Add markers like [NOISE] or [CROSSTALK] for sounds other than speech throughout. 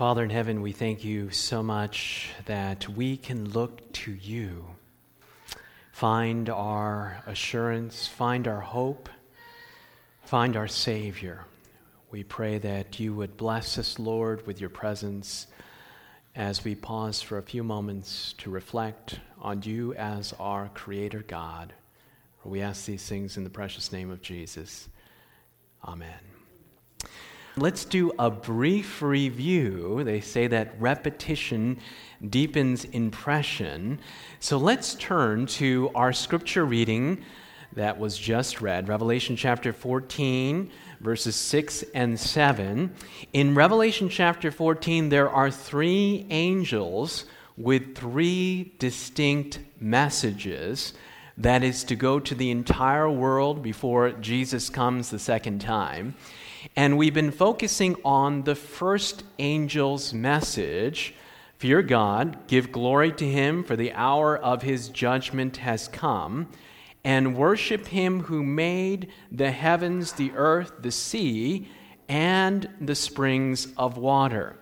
Father in heaven, we thank you so much that we can look to you, find our assurance, find our hope, find our Savior. We pray that you would bless us, Lord, with your presence as we pause for a few moments to reflect on you as our Creator God. We ask these things in the precious name of Jesus. Amen. Let's do a brief review. They say that repetition deepens impression. So let's turn to our scripture reading that was just read, Revelation chapter 14, verses 6 and 7. In Revelation chapter 14, there are three angels with three distinct messages that is to go to the entire world before Jesus comes the second time. And we've been focusing on the first angel's message. Fear God, give glory to him, for the hour of his judgment has come, and worship him who made the heavens, the earth, the sea, and the springs of water.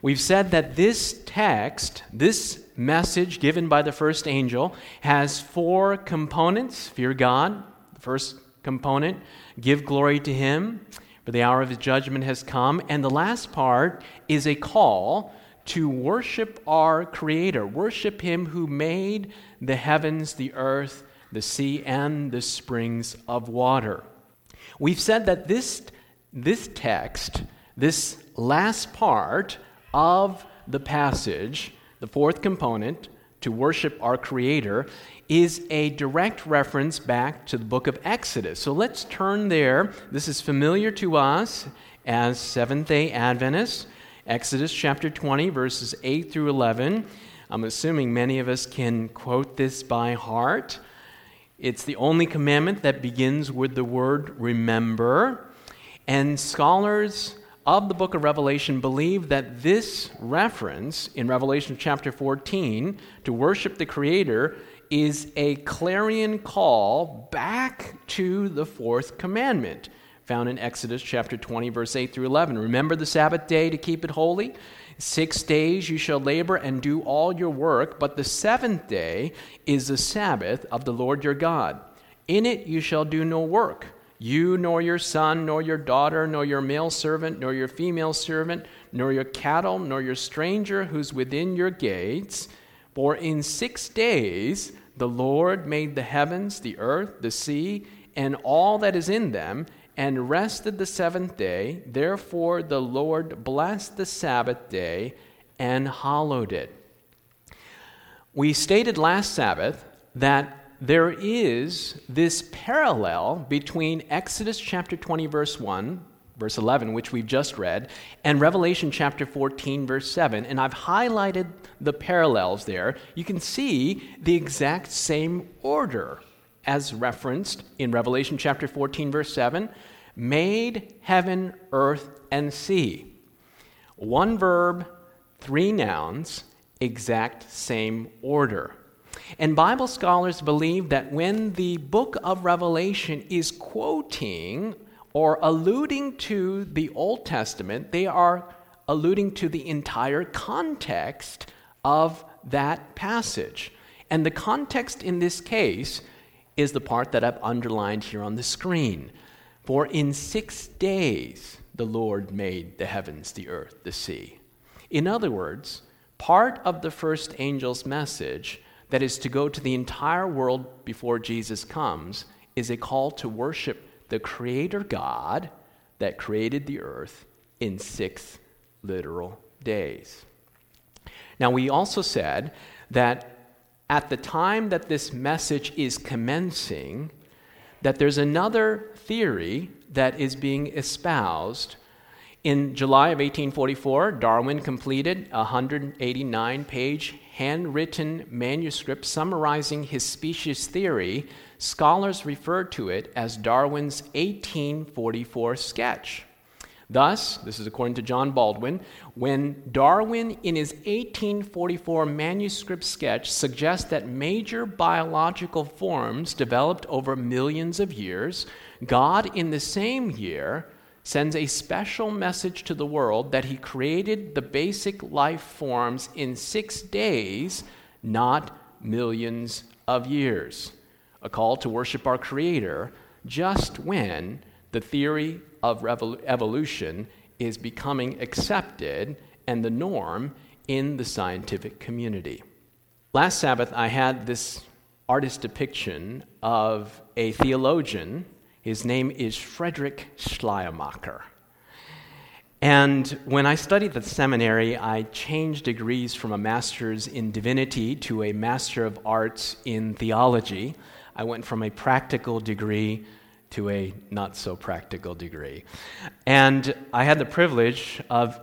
We've said that this text, this message given by the first angel, has four components. Fear God, the first component, give glory to him the hour of his judgment has come. And the last part is a call to worship our Creator, worship Him who made the heavens, the earth, the sea, and the springs of water. We've said that this, this text, this last part of the passage, the fourth component, to worship our Creator, is a direct reference back to the book of Exodus. So let's turn there. This is familiar to us as Seventh day Adventists. Exodus chapter 20, verses 8 through 11. I'm assuming many of us can quote this by heart. It's the only commandment that begins with the word remember. And scholars of the book of Revelation believe that this reference in Revelation chapter 14 to worship the Creator is a clarion call back to the fourth commandment found in Exodus chapter 20, verse 8 through 11. Remember the Sabbath day to keep it holy. Six days you shall labor and do all your work, but the seventh day is the Sabbath of the Lord your God. In it you shall do no work, you nor your son, nor your daughter, nor your male servant, nor your female servant, nor your cattle, nor your stranger who's within your gates. For in six days the Lord made the heavens, the earth, the sea, and all that is in them, and rested the seventh day. Therefore, the Lord blessed the Sabbath day and hallowed it. We stated last Sabbath that there is this parallel between Exodus chapter 20, verse 1, verse 11, which we've just read, and Revelation chapter 14, verse 7. And I've highlighted the parallels there. You can see the exact same order as referenced in Revelation chapter 14, verse 7 made heaven, earth, and sea. One verb, three nouns, exact same order. And Bible scholars believe that when the book of Revelation is quoting or alluding to the Old Testament, they are alluding to the entire context of that passage. And the context in this case is the part that I've underlined here on the screen. For in six days the Lord made the heavens, the earth, the sea. In other words, part of the first angel's message that is to go to the entire world before Jesus comes is a call to worship the Creator God that created the earth in six literal days. Now, we also said that at the time that this message is commencing, that there's another theory that is being espoused. In July of 1844, Darwin completed a 189 page handwritten manuscript summarizing his species theory Scholars refer to it as Darwin's 1844 sketch. Thus, this is according to John Baldwin, when Darwin, in his 1844 manuscript sketch, suggests that major biological forms developed over millions of years, God, in the same year, sends a special message to the world that he created the basic life forms in six days, not millions of years. A call to worship our Creator just when the theory of revol- evolution is becoming accepted and the norm in the scientific community. Last Sabbath, I had this artist depiction of a theologian his name is Frederick Schleiermacher. And when I studied at the seminary, I changed degrees from a master's in divinity to a master of arts in theology. I went from a practical degree to a not so practical degree. And I had the privilege of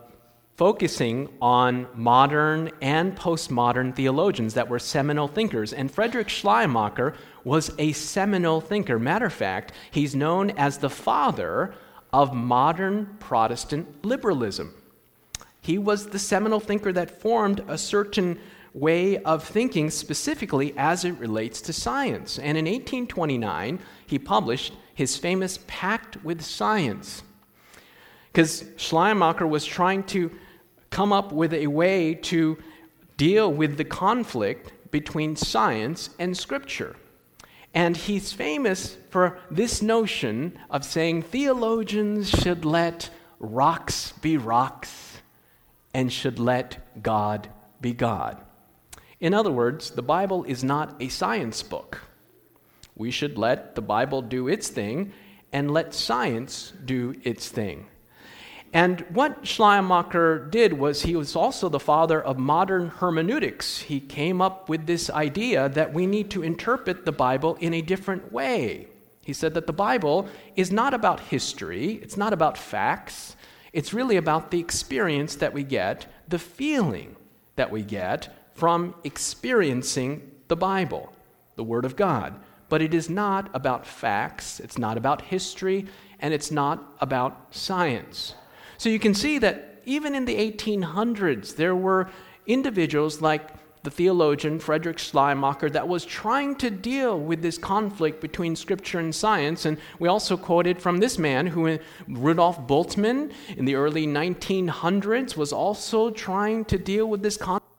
focusing on modern and postmodern theologians that were seminal thinkers. And Frederick Schleiermacher was a seminal thinker. Matter of fact, he's known as the father of modern Protestant liberalism. He was the seminal thinker that formed a certain way of thinking, specifically as it relates to science. And in 1829, he published his famous Pact with Science. Because Schleiermacher was trying to come up with a way to deal with the conflict between science and scripture. And he's famous for this notion of saying theologians should let rocks be rocks and should let God be God. In other words, the Bible is not a science book. We should let the Bible do its thing and let science do its thing. And what Schleiermacher did was he was also the father of modern hermeneutics. He came up with this idea that we need to interpret the Bible in a different way. He said that the Bible is not about history, it's not about facts, it's really about the experience that we get, the feeling that we get from experiencing the Bible, the Word of God. But it is not about facts, it's not about history, and it's not about science. So you can see that even in the 1800s, there were individuals like the theologian Frederick Schleiermacher that was trying to deal with this conflict between scripture and science. And we also quoted from this man who, Rudolf Bultmann, in the early 1900s, was also trying to deal with this conflict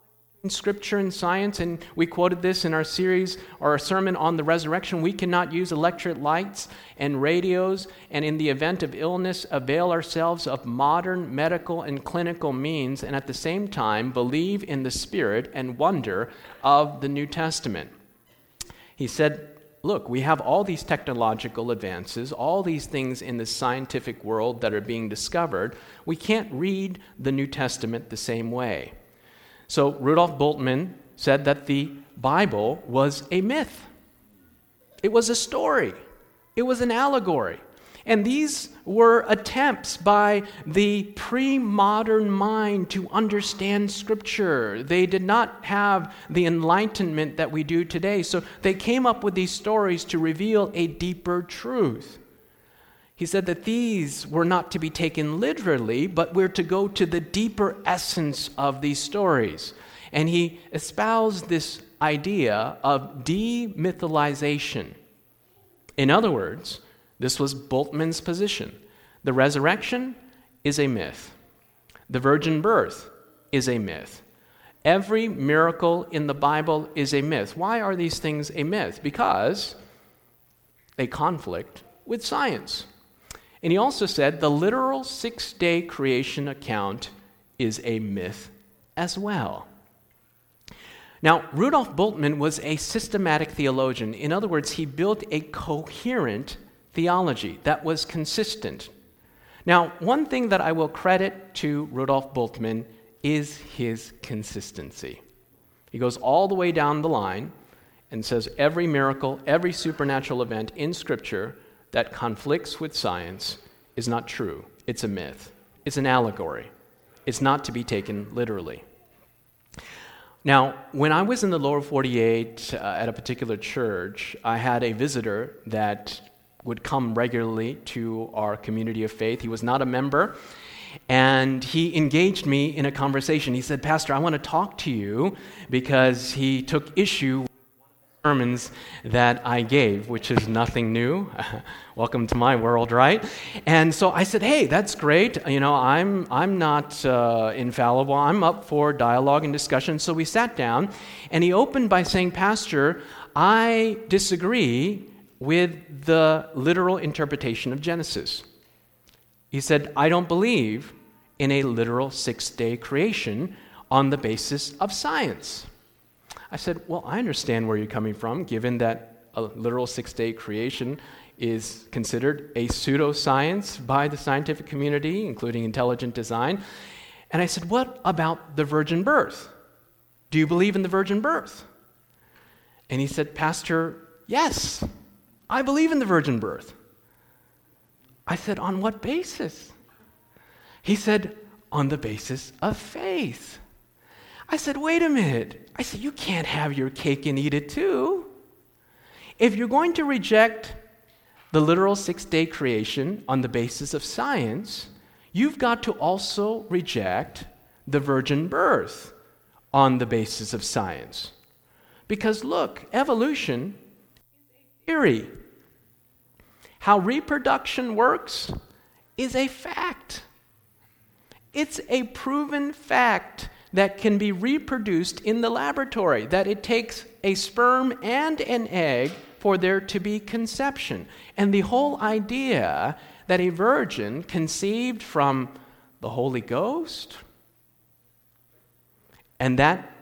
scripture and science, and we quoted this in our series or our sermon on the resurrection. We cannot use electric lights and radios, and in the event of illness, avail ourselves of modern medical and clinical means, and at the same time believe in the spirit and wonder of the New Testament. He said, Look, we have all these technological advances, all these things in the scientific world that are being discovered. We can't read the New Testament the same way. So Rudolf Bultmann said that the Bible was a myth. It was a story. It was an allegory. And these were attempts by the pre modern mind to understand Scripture. They did not have the enlightenment that we do today. So they came up with these stories to reveal a deeper truth. He said that these were not to be taken literally, but we're to go to the deeper essence of these stories. And he espoused this idea of demythologization. In other words, this was Bultmann's position. The resurrection is a myth. The virgin birth is a myth. Every miracle in the Bible is a myth. Why are these things a myth? Because they conflict with science. And he also said the literal six day creation account is a myth as well. Now, Rudolf Bultmann was a systematic theologian. In other words, he built a coherent theology that was consistent. Now, one thing that I will credit to Rudolf Bultmann is his consistency. He goes all the way down the line and says every miracle, every supernatural event in Scripture that conflicts with science is not true. It's a myth, it's an allegory. It's not to be taken literally. Now, when I was in the lower 48 uh, at a particular church, I had a visitor that would come regularly to our community of faith. He was not a member, and he engaged me in a conversation. He said, Pastor, I want to talk to you because he took issue sermons that I gave, which is nothing new. [LAUGHS] Welcome to my world, right? And so I said, "Hey, that's great. You know, I'm I'm not uh, infallible. I'm up for dialogue and discussion." So we sat down, and he opened by saying, "Pastor, I disagree with the literal interpretation of Genesis." He said, "I don't believe in a literal six-day creation on the basis of science." I said, Well, I understand where you're coming from, given that a literal six day creation is considered a pseudoscience by the scientific community, including intelligent design. And I said, What about the virgin birth? Do you believe in the virgin birth? And he said, Pastor, yes, I believe in the virgin birth. I said, On what basis? He said, On the basis of faith. I said, Wait a minute. I said, You can't have your cake and eat it too. If you're going to reject the literal six day creation on the basis of science, you've got to also reject the virgin birth on the basis of science. Because look, evolution is a theory. How reproduction works is a fact. It's a proven fact that can be reproduced in the laboratory, that it takes a sperm and an egg for there to be conception. And the whole idea that a virgin conceived from the Holy Ghost and that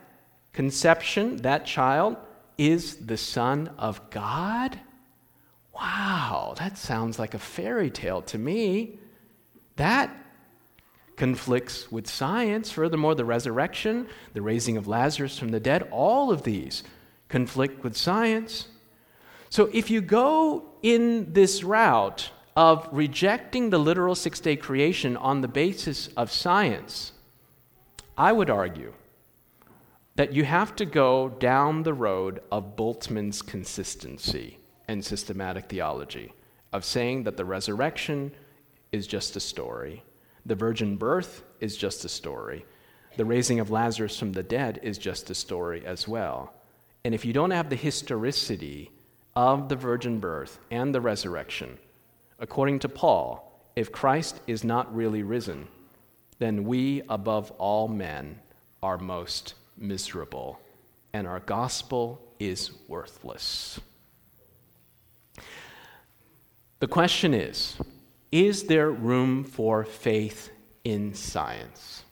conception, that child, is the Son of God? Wow, that sounds like a fairy tale to me. That conflicts with science. Furthermore, the resurrection, the raising of Lazarus from the dead, all of these conflict with science. So if you go in this route of rejecting the literal six day creation on the basis of science, I would argue that you have to go down the road of Bultmann's consistency and systematic theology, of saying that the resurrection is just a story the virgin birth is just a story. The raising of Lazarus from the dead is just a story as well. And if you don't have the historicity of the virgin birth and the resurrection, according to Paul, if Christ is not really risen, then we, above all men, are most miserable, and our gospel is worthless. The question is is there room for faith in science?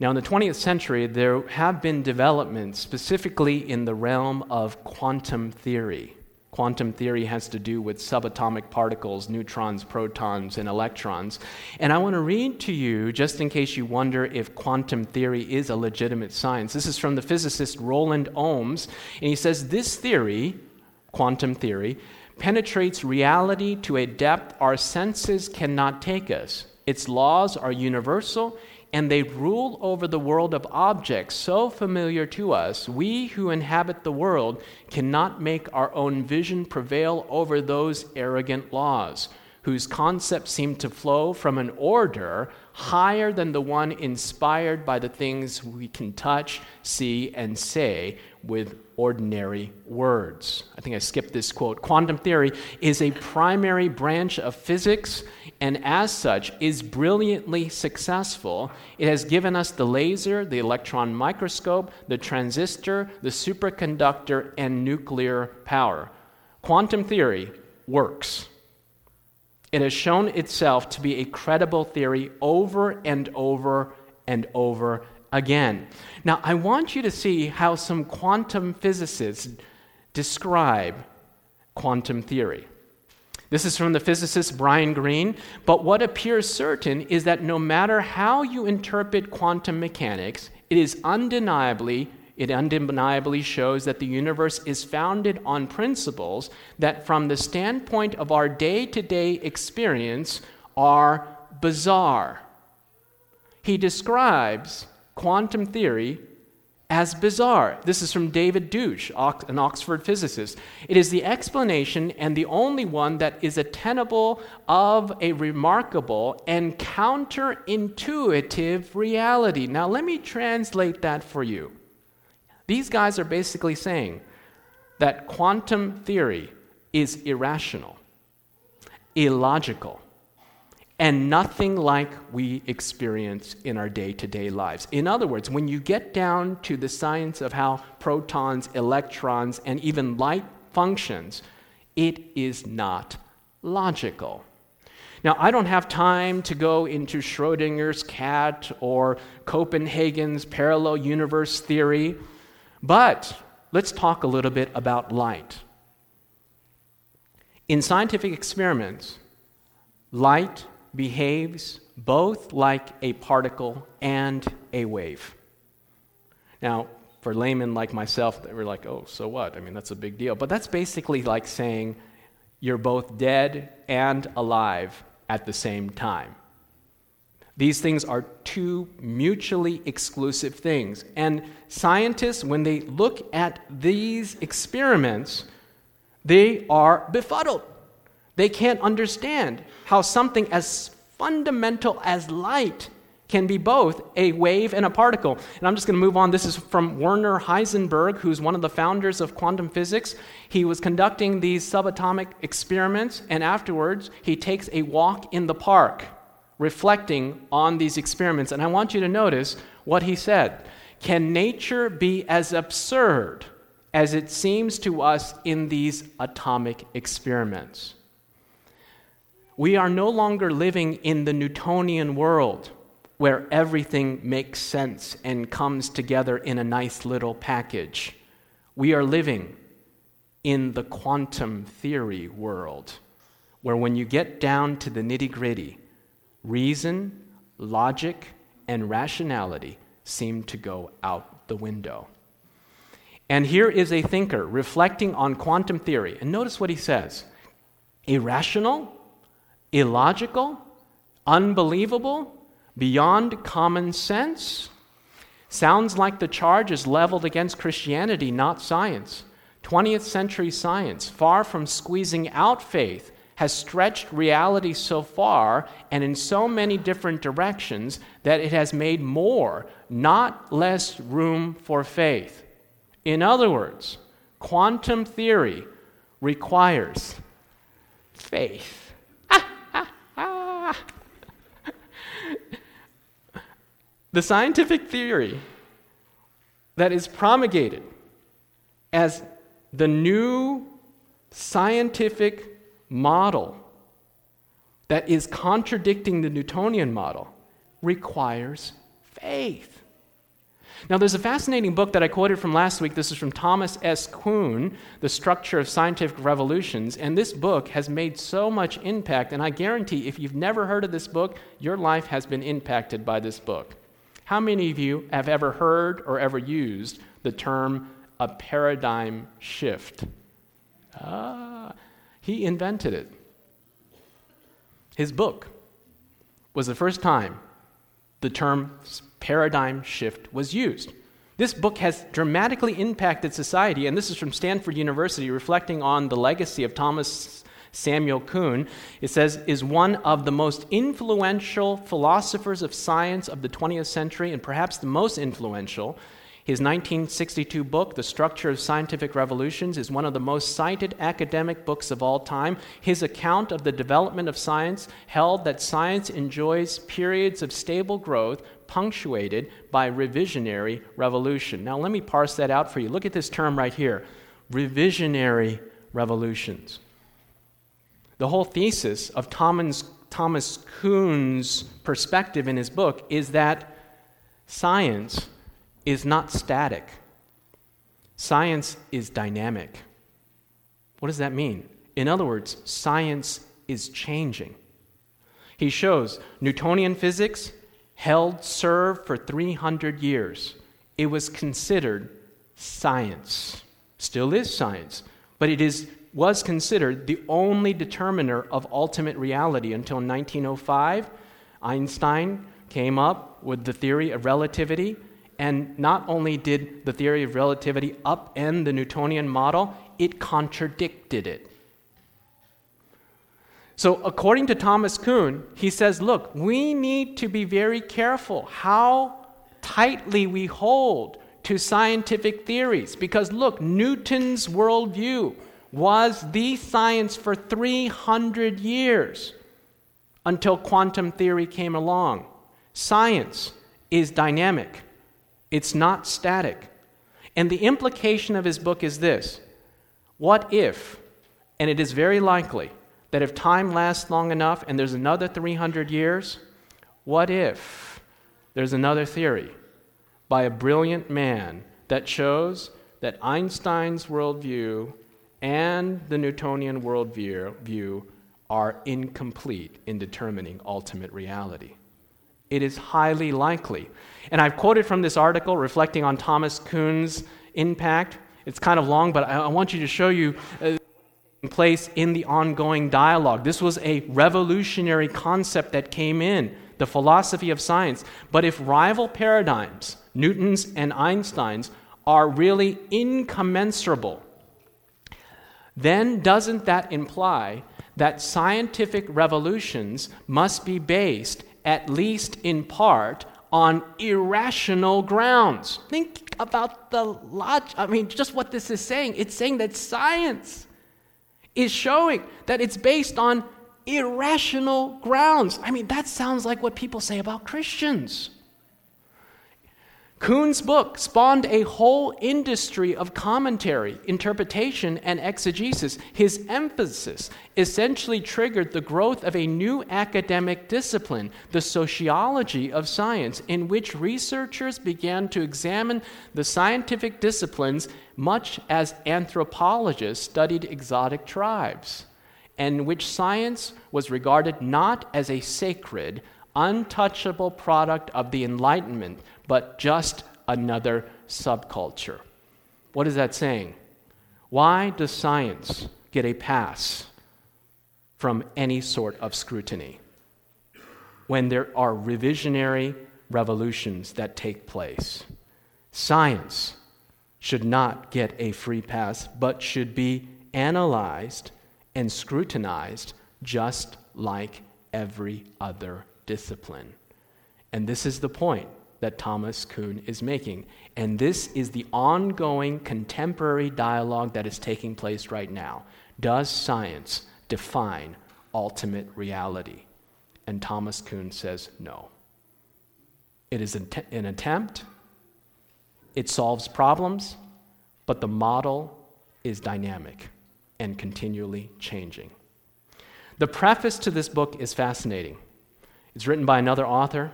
Now, in the 20th century, there have been developments specifically in the realm of quantum theory. Quantum theory has to do with subatomic particles, neutrons, protons, and electrons. And I want to read to you, just in case you wonder if quantum theory is a legitimate science. This is from the physicist Roland Ohms, and he says this theory, quantum theory, penetrates reality to a depth our senses cannot take us. Its laws are universal and they rule over the world of objects so familiar to us, we who inhabit the world cannot make our own vision prevail over those arrogant laws, whose concepts seem to flow from an order higher than the one inspired by the things we can touch, see, and say with ordinary words. I think I skipped this quote. Quantum theory is a primary branch of physics and, as such, is brilliantly successful. It has given us the laser, the electron microscope, the transistor, the superconductor, and nuclear power. Quantum theory works. It has shown itself to be a credible theory over and over and over again. Now, I want you to see how some quantum physicists describe quantum theory. This is from the physicist Brian Greene. But what appears certain is that no matter how you interpret quantum mechanics, it is undeniably it undeniably shows that the universe is founded on principles that, from the standpoint of our day to day experience, are bizarre. He describes quantum theory as bizarre. This is from David Deutsch, an Oxford physicist. It is the explanation and the only one that is attainable of a remarkable and counterintuitive reality. Now, let me translate that for you. These guys are basically saying that quantum theory is irrational, illogical, and nothing like we experience in our day to day lives. In other words, when you get down to the science of how protons, electrons, and even light functions, it is not logical. Now, I don't have time to go into Schrodinger's cat or Copenhagen's parallel universe theory, but let's talk a little bit about light. In scientific experiments, light behaves both like a particle and a wave. Now, for laymen like myself, they were like, oh, so what? I mean, that's a big deal. But that's basically like saying you're both dead and alive at the same time. These things are two mutually exclusive things. And scientists, when they look at these experiments, they are befuddled. They can't understand how something as fundamental as light can be both a wave and a particle. And I'm just going to move on. This is from Werner Heisenberg, who's one of the founders of quantum physics. He was conducting these subatomic experiments, and afterwards, he takes a walk in the park, reflecting on these experiments. And I want you to notice what he said Can nature be as absurd as it seems to us in these atomic experiments? We are no longer living in the Newtonian world where everything makes sense and comes together in a nice little package. We are living in the quantum theory world, where when you get down to the nitty gritty, reason, logic, and rationality seem to go out the window. And here is a thinker reflecting on quantum theory. And notice what he says irrational, illogical, unbelievable, beyond common sense? Sounds like the charge is leveled against Christianity, not science. 20th century science, far from squeezing out faith, has stretched reality so far and in so many different directions that it has made more, not less, room for faith. In other words, quantum theory requires faith. [LAUGHS] The scientific theory that is promulgated as the new scientific model that is contradicting the Newtonian model requires faith. Now, there's a fascinating book that I quoted from last week. This is from Thomas S. Kuhn, The Structure of Scientific Revolutions. And this book has made so much impact. And I guarantee if you've never heard of this book, your life has been impacted by this book. How many of you have ever heard or ever used the term a paradigm shift? Ah, he invented it. His book was the first time the term paradigm shift was used. This book has dramatically impacted society, and this is from Stanford University, reflecting on the legacy of Thomas Samuel Kuhn, it says, is one of the most influential philosophers of science of the 20th century and perhaps the most influential. His 1962 book, The Structure of Scientific Revolutions, is one of the most cited academic books of all time. His account of the development of science held that science enjoys periods of stable growth punctuated by revisionary revolution. Now, let me parse that out for you. Look at this term right here revisionary revolutions. The whole thesis of Thomas, Thomas Kuhn's perspective in his book is that science is not static, science is dynamic. What does that mean? In other words, science is changing. He shows Newtonian physics held serve for 300 years. It was considered science. Still is science, but it is was considered the only determiner of ultimate reality until 1905. Einstein came up with the theory of relativity, and not only did the theory of relativity upend the Newtonian model, it contradicted it. So, according to Thomas Kuhn, he says, look, we need to be very careful how tightly we hold to scientific theories. Because look, Newton's worldview was the science for 300 years until quantum theory came along. Science is dynamic, it's not static. And the implication of his book is this What if, and it is very likely, that if time lasts long enough and there's another 300 years, what if there's another theory by a brilliant man that shows that Einstein's worldview and the Newtonian worldview are incomplete in determining ultimate reality? It is highly likely. And I've quoted from this article reflecting on Thomas Kuhn's impact. It's kind of long, but I, want you to show you uh, place in the ongoing dialogue. This was a revolutionary concept that came in, the philosophy of science. But if rival paradigms, Newton's and Einstein's, are really incommensurable, then doesn't that imply that scientific revolutions must be based, at least in part, on irrational grounds? Think about the logic. I mean, just what this is saying. It's saying that science is showing that it's based on irrational grounds. I mean, that sounds like what people say about Christians. Kuhn's book spawned a whole industry of commentary, interpretation, and exegesis. His emphasis essentially triggered the growth of a new academic discipline, the sociology of science, in which researchers began to examine the scientific disciplines much as anthropologists studied exotic tribes, and in which science was regarded not as a sacred, untouchable product of the Enlightenment but just another subculture. What is that saying? Why does science get a pass from any sort of scrutiny when there are revisionary revolutions that take place? Science should not get a free pass, but should be analyzed and scrutinized just like every other discipline. And this is the point that Thomas Kuhn is making. And this is the ongoing contemporary dialogue that is taking place right now. Does science define ultimate reality? And Thomas Kuhn says no. It is an attempt, it solves problems, but the model is dynamic and continually changing. The preface to this book is fascinating. It's written by another author,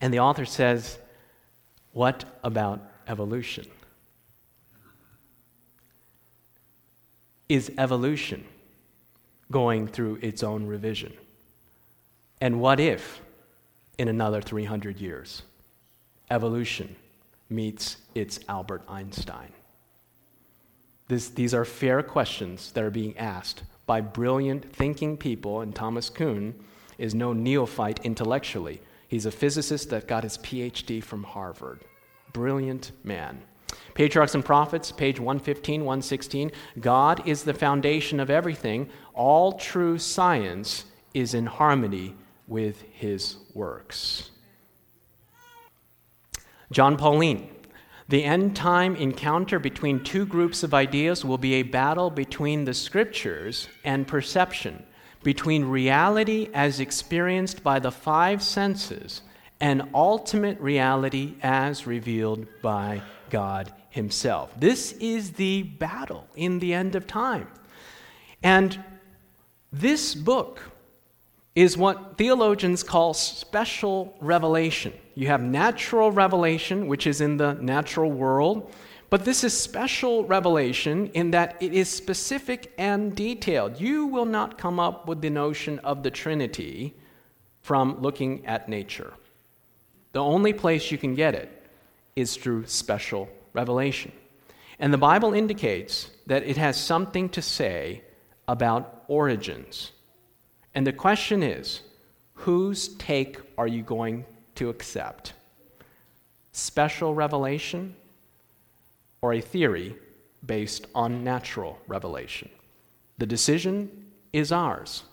and the author says, What about evolution? Is evolution going through its own revision? And what if, in another 300 years, evolution meets its Albert Einstein? This, these are fair questions that are being asked by brilliant thinking people, and Thomas Kuhn is no neophyte intellectually. He's a physicist that got his PhD from Harvard. Brilliant man. Patriarchs and Prophets, page 115, 116. God is the foundation of everything. All true science is in harmony with his works. Jon Paulien. The end time encounter between two groups of ideas will be a battle between the scriptures and perception between reality as experienced by the five senses and ultimate reality as revealed by God Himself. This is the battle in the end of time. And this book is what theologians call special revelation. You have natural revelation, which is in the natural world, but this is special revelation in that it is specific and detailed. You will not come up with the notion of the Trinity from looking at nature. The only place you can get it is through special revelation. And the Bible indicates that it has something to say about origins. And the question is whose take are you going to accept? Special revelation or a theory based on natural revelation. The decision is ours.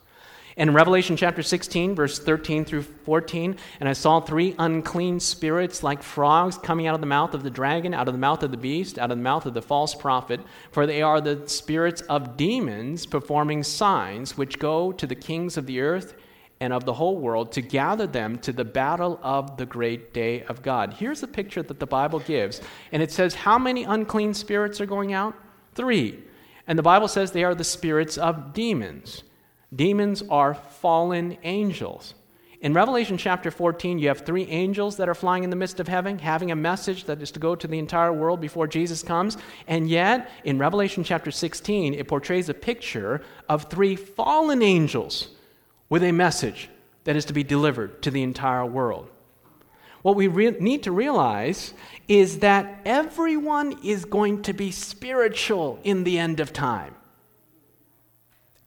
In Revelation chapter 16, verse 13 through 14, and I saw three unclean spirits like frogs coming out of the mouth of the dragon, out of the mouth of the beast, out of the mouth of the false prophet, for they are the spirits of demons performing signs which go to the kings of the earth and of the whole world to gather them to the battle of the great day of God. Here's a picture that the Bible gives, and it says how many unclean spirits are going out? Three. And the Bible says they are the spirits of demons. Demons are fallen angels. In Revelation chapter 14, you have three angels that are flying in the midst of heaven, having a message that is to go to the entire world before Jesus comes. And yet, in Revelation chapter 16, it portrays a picture of three fallen angels with a message that is to be delivered to the entire world. What we re- need to realize is that everyone is going to be spiritual in the end of time.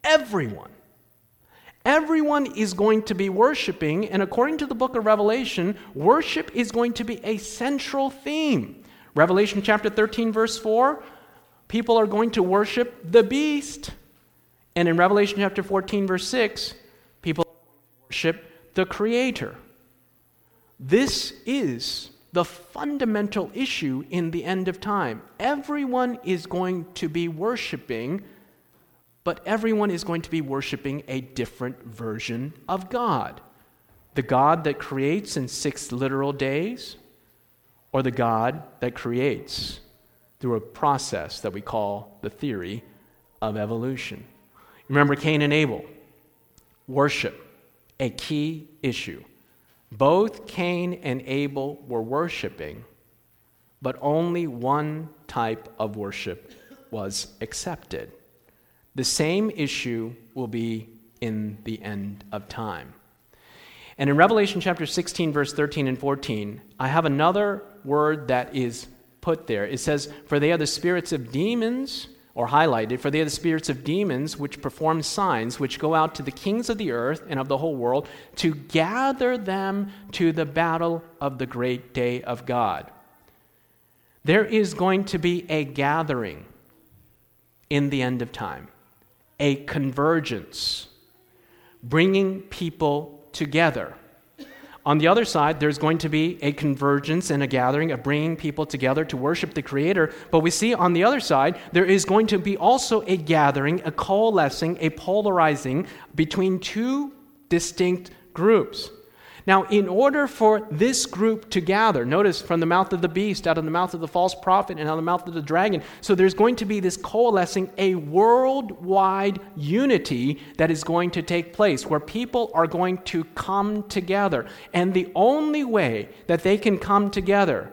Everyone. Everyone is going to be worshiping, and according to the book of Revelation, worship is going to be a central theme. Revelation chapter 13, verse 4 people are going to worship the beast. And in Revelation chapter 14, verse 6, people worship the Creator. This is the fundamental issue in the end of time. Everyone is going to be worshiping but everyone is going to be worshiping a different version of God. The God that creates in six literal days, or the God that creates through a process that we call the theory of evolution. Remember Cain and Abel? Worship, a key issue. Both Cain and Abel were worshiping, but only one type of worship was accepted. The same issue will be in the end of time. And in Revelation chapter 16, verse 13 and 14, I have another word that is put there. It says, For they are the spirits of demons, or highlighted, for they are the spirits of demons which perform signs, which go out to the kings of the earth and of the whole world to gather them to the battle of the great day of God. There is going to be a gathering in the end of time a convergence, bringing people together. On the other side, there's going to be a convergence and a gathering of bringing people together to worship the Creator. But we see on the other side, there is going to be also a gathering, a coalescing, a polarizing between two distinct groups. Now, in order for this group to gather, notice from the mouth of the beast, out of the mouth of the false prophet, and out of the mouth of the dragon, so there's going to be this coalescing, a worldwide unity that is going to take place where people are going to come together. And the only way that they can come together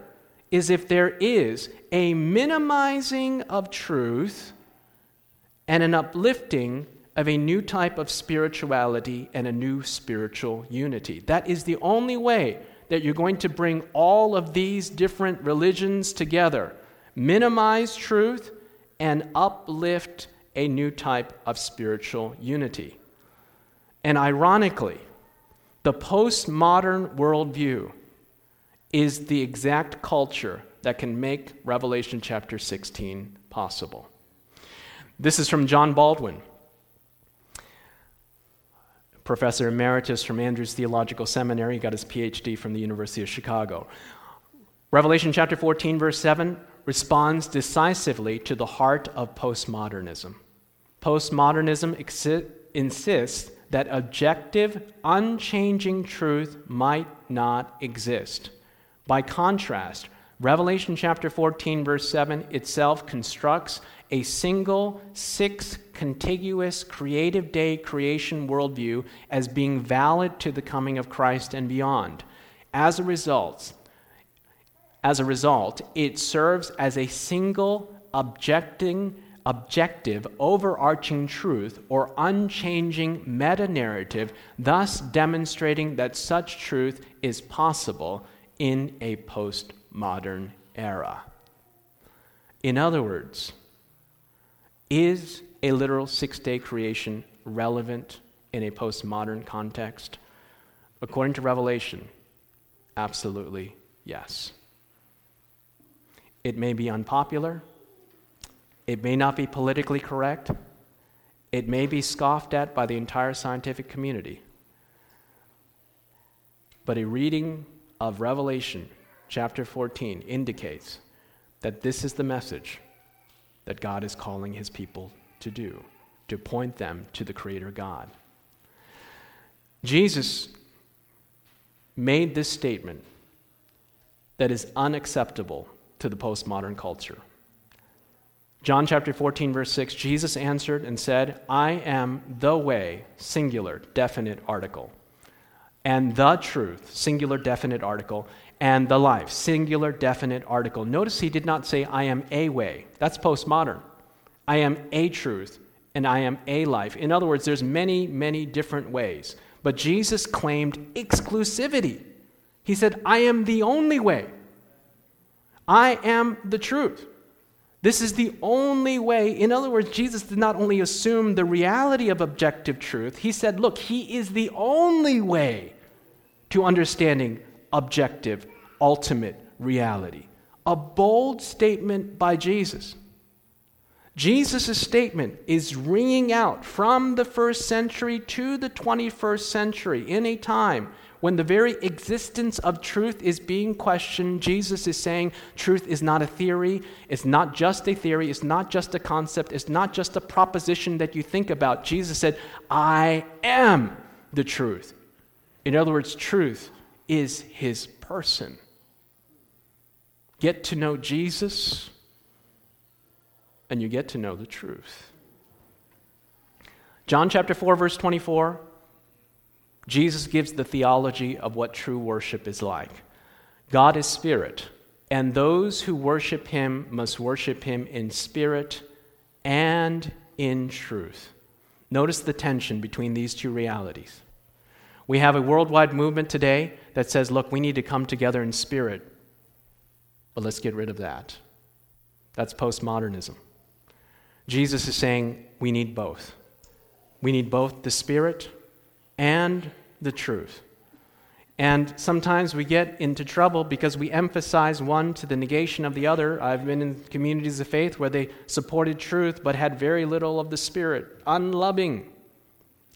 is if there is a minimizing of truth and an uplifting of a new type of spirituality and a new spiritual unity. That is the only way that you're going to bring all of these different religions together, minimize truth, and uplift a new type of spiritual unity. And ironically, the postmodern worldview is the exact culture that can make Revelation chapter 16 possible. This is from John Baldwin professor emeritus from Andrews Theological Seminary. He got his PhD from the University of Chicago. Revelation chapter 14, verse 7 responds decisively to the heart of postmodernism. Postmodernism exi- insists that objective, unchanging truth might not exist. By contrast, Revelation chapter 14, verse 7 itself constructs a single, six contiguous creative day creation worldview as being valid to the coming of Christ and beyond. As a result, as a result, it serves as a single objecting objective, overarching truth or unchanging meta narrative, thus demonstrating that such truth is possible in a postmodern era. In other words, is a literal six day creation relevant in a postmodern context? According to Revelation, absolutely yes. It may be unpopular, it may not be politically correct, It may be scoffed at by the entire scientific community. But a reading of Revelation chapter 14 indicates that this is the message that God is calling his people to do, to point them to the Creator God. Jesus made this statement that is unacceptable to the postmodern culture. John chapter 14, verse 6 Jesus answered and said, I am the way, singular, definite article, and the truth, singular, definite article, and the life, singular, definite article. Notice he did not say, I am a way. That's postmodern. I am a truth, and I am a life. In other words, there's many, many different ways. But Jesus claimed exclusivity. He said, I am the only way. I am the truth. This is the only way. In other words, Jesus did not only assume the reality of objective truth, he said, look, he is the only way to understanding objective, ultimate reality. A bold statement by Jesus. Jesus' statement is ringing out from the first century to the 21st century in a time when the very existence of truth is being questioned, Jesus is saying truth is not a theory, it's not just a theory, it's not just a concept, it's not just a proposition that you think about. Jesus said, I am the truth. In other words, truth is his person. Get to know Jesus, and you get to know the truth. John chapter 4, verse 24 Jesus gives the theology of what true worship is like. God is spirit, and those who worship him must worship him in spirit and in truth. Notice the tension between these two realities. We have a worldwide movement today that says, look, we need to come together in spirit, but let's get rid of that. That's postmodernism. Jesus is saying we need both. We need both the spirit and the truth. And sometimes we get into trouble because we emphasize one to the negation of the other. I've been in communities of faith where they supported truth but had very little of the Spirit, unloving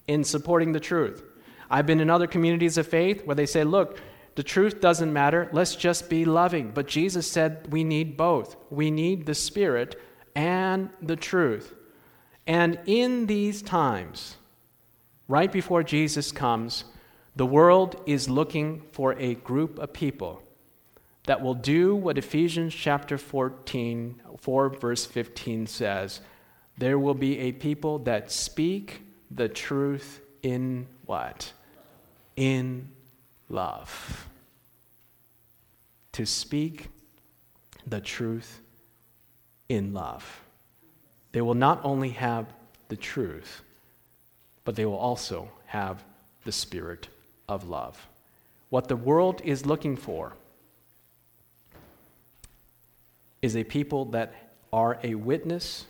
in supporting the truth. I've been in other communities of faith where they say, look, the truth doesn't matter, let's just be loving. But Jesus said we need both. We need the Spirit and the truth. And in these times, right before Jesus comes, the world is looking for a group of people that will do what Ephesians chapter 14, 4 verse 15 says. There will be a people that speak the truth in what? In love. To speak the truth in love. They will not only have the truth, but they will also have the Spirit of love. What the world is looking for is a people that are a witness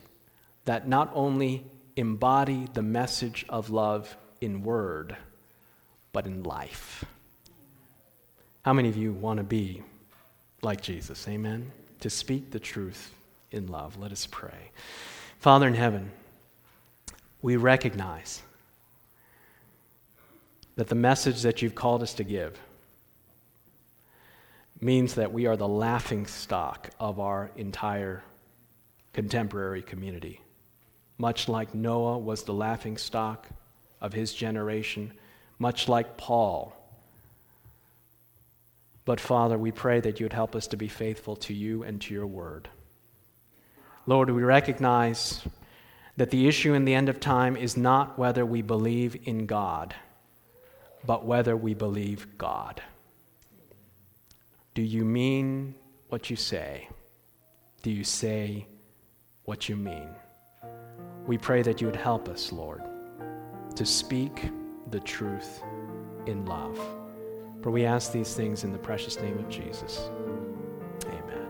that not only embody the message of love in word, but in life. How many of you want to be like Jesus? Amen? To speak the truth in love. Let us pray. Father in heaven, we recognize that the message that you've called us to give means that we are the laughing stock of our entire contemporary community. Much like Noah was the laughing stock of his generation, much like Paul. But Father, we pray that you would help us to be faithful to you and to your word. Lord, we recognize that the issue in the end of time is not whether we believe in God but whether we believe God. Do you mean what you say? Do you say what you mean? We pray that you would help us, Lord, to speak the truth in love. For we ask these things in the precious name of Jesus. Amen.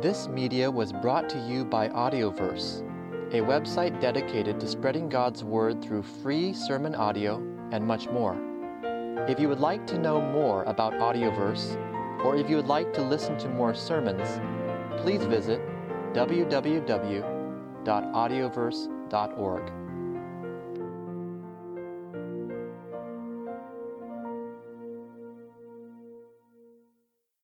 This media was brought to you by Audioverse, a website dedicated to spreading God's Word through free sermon audio and much more. If you would like to know more about Audioverse, or if you would like to listen to more sermons, please visit www.audioverse.org.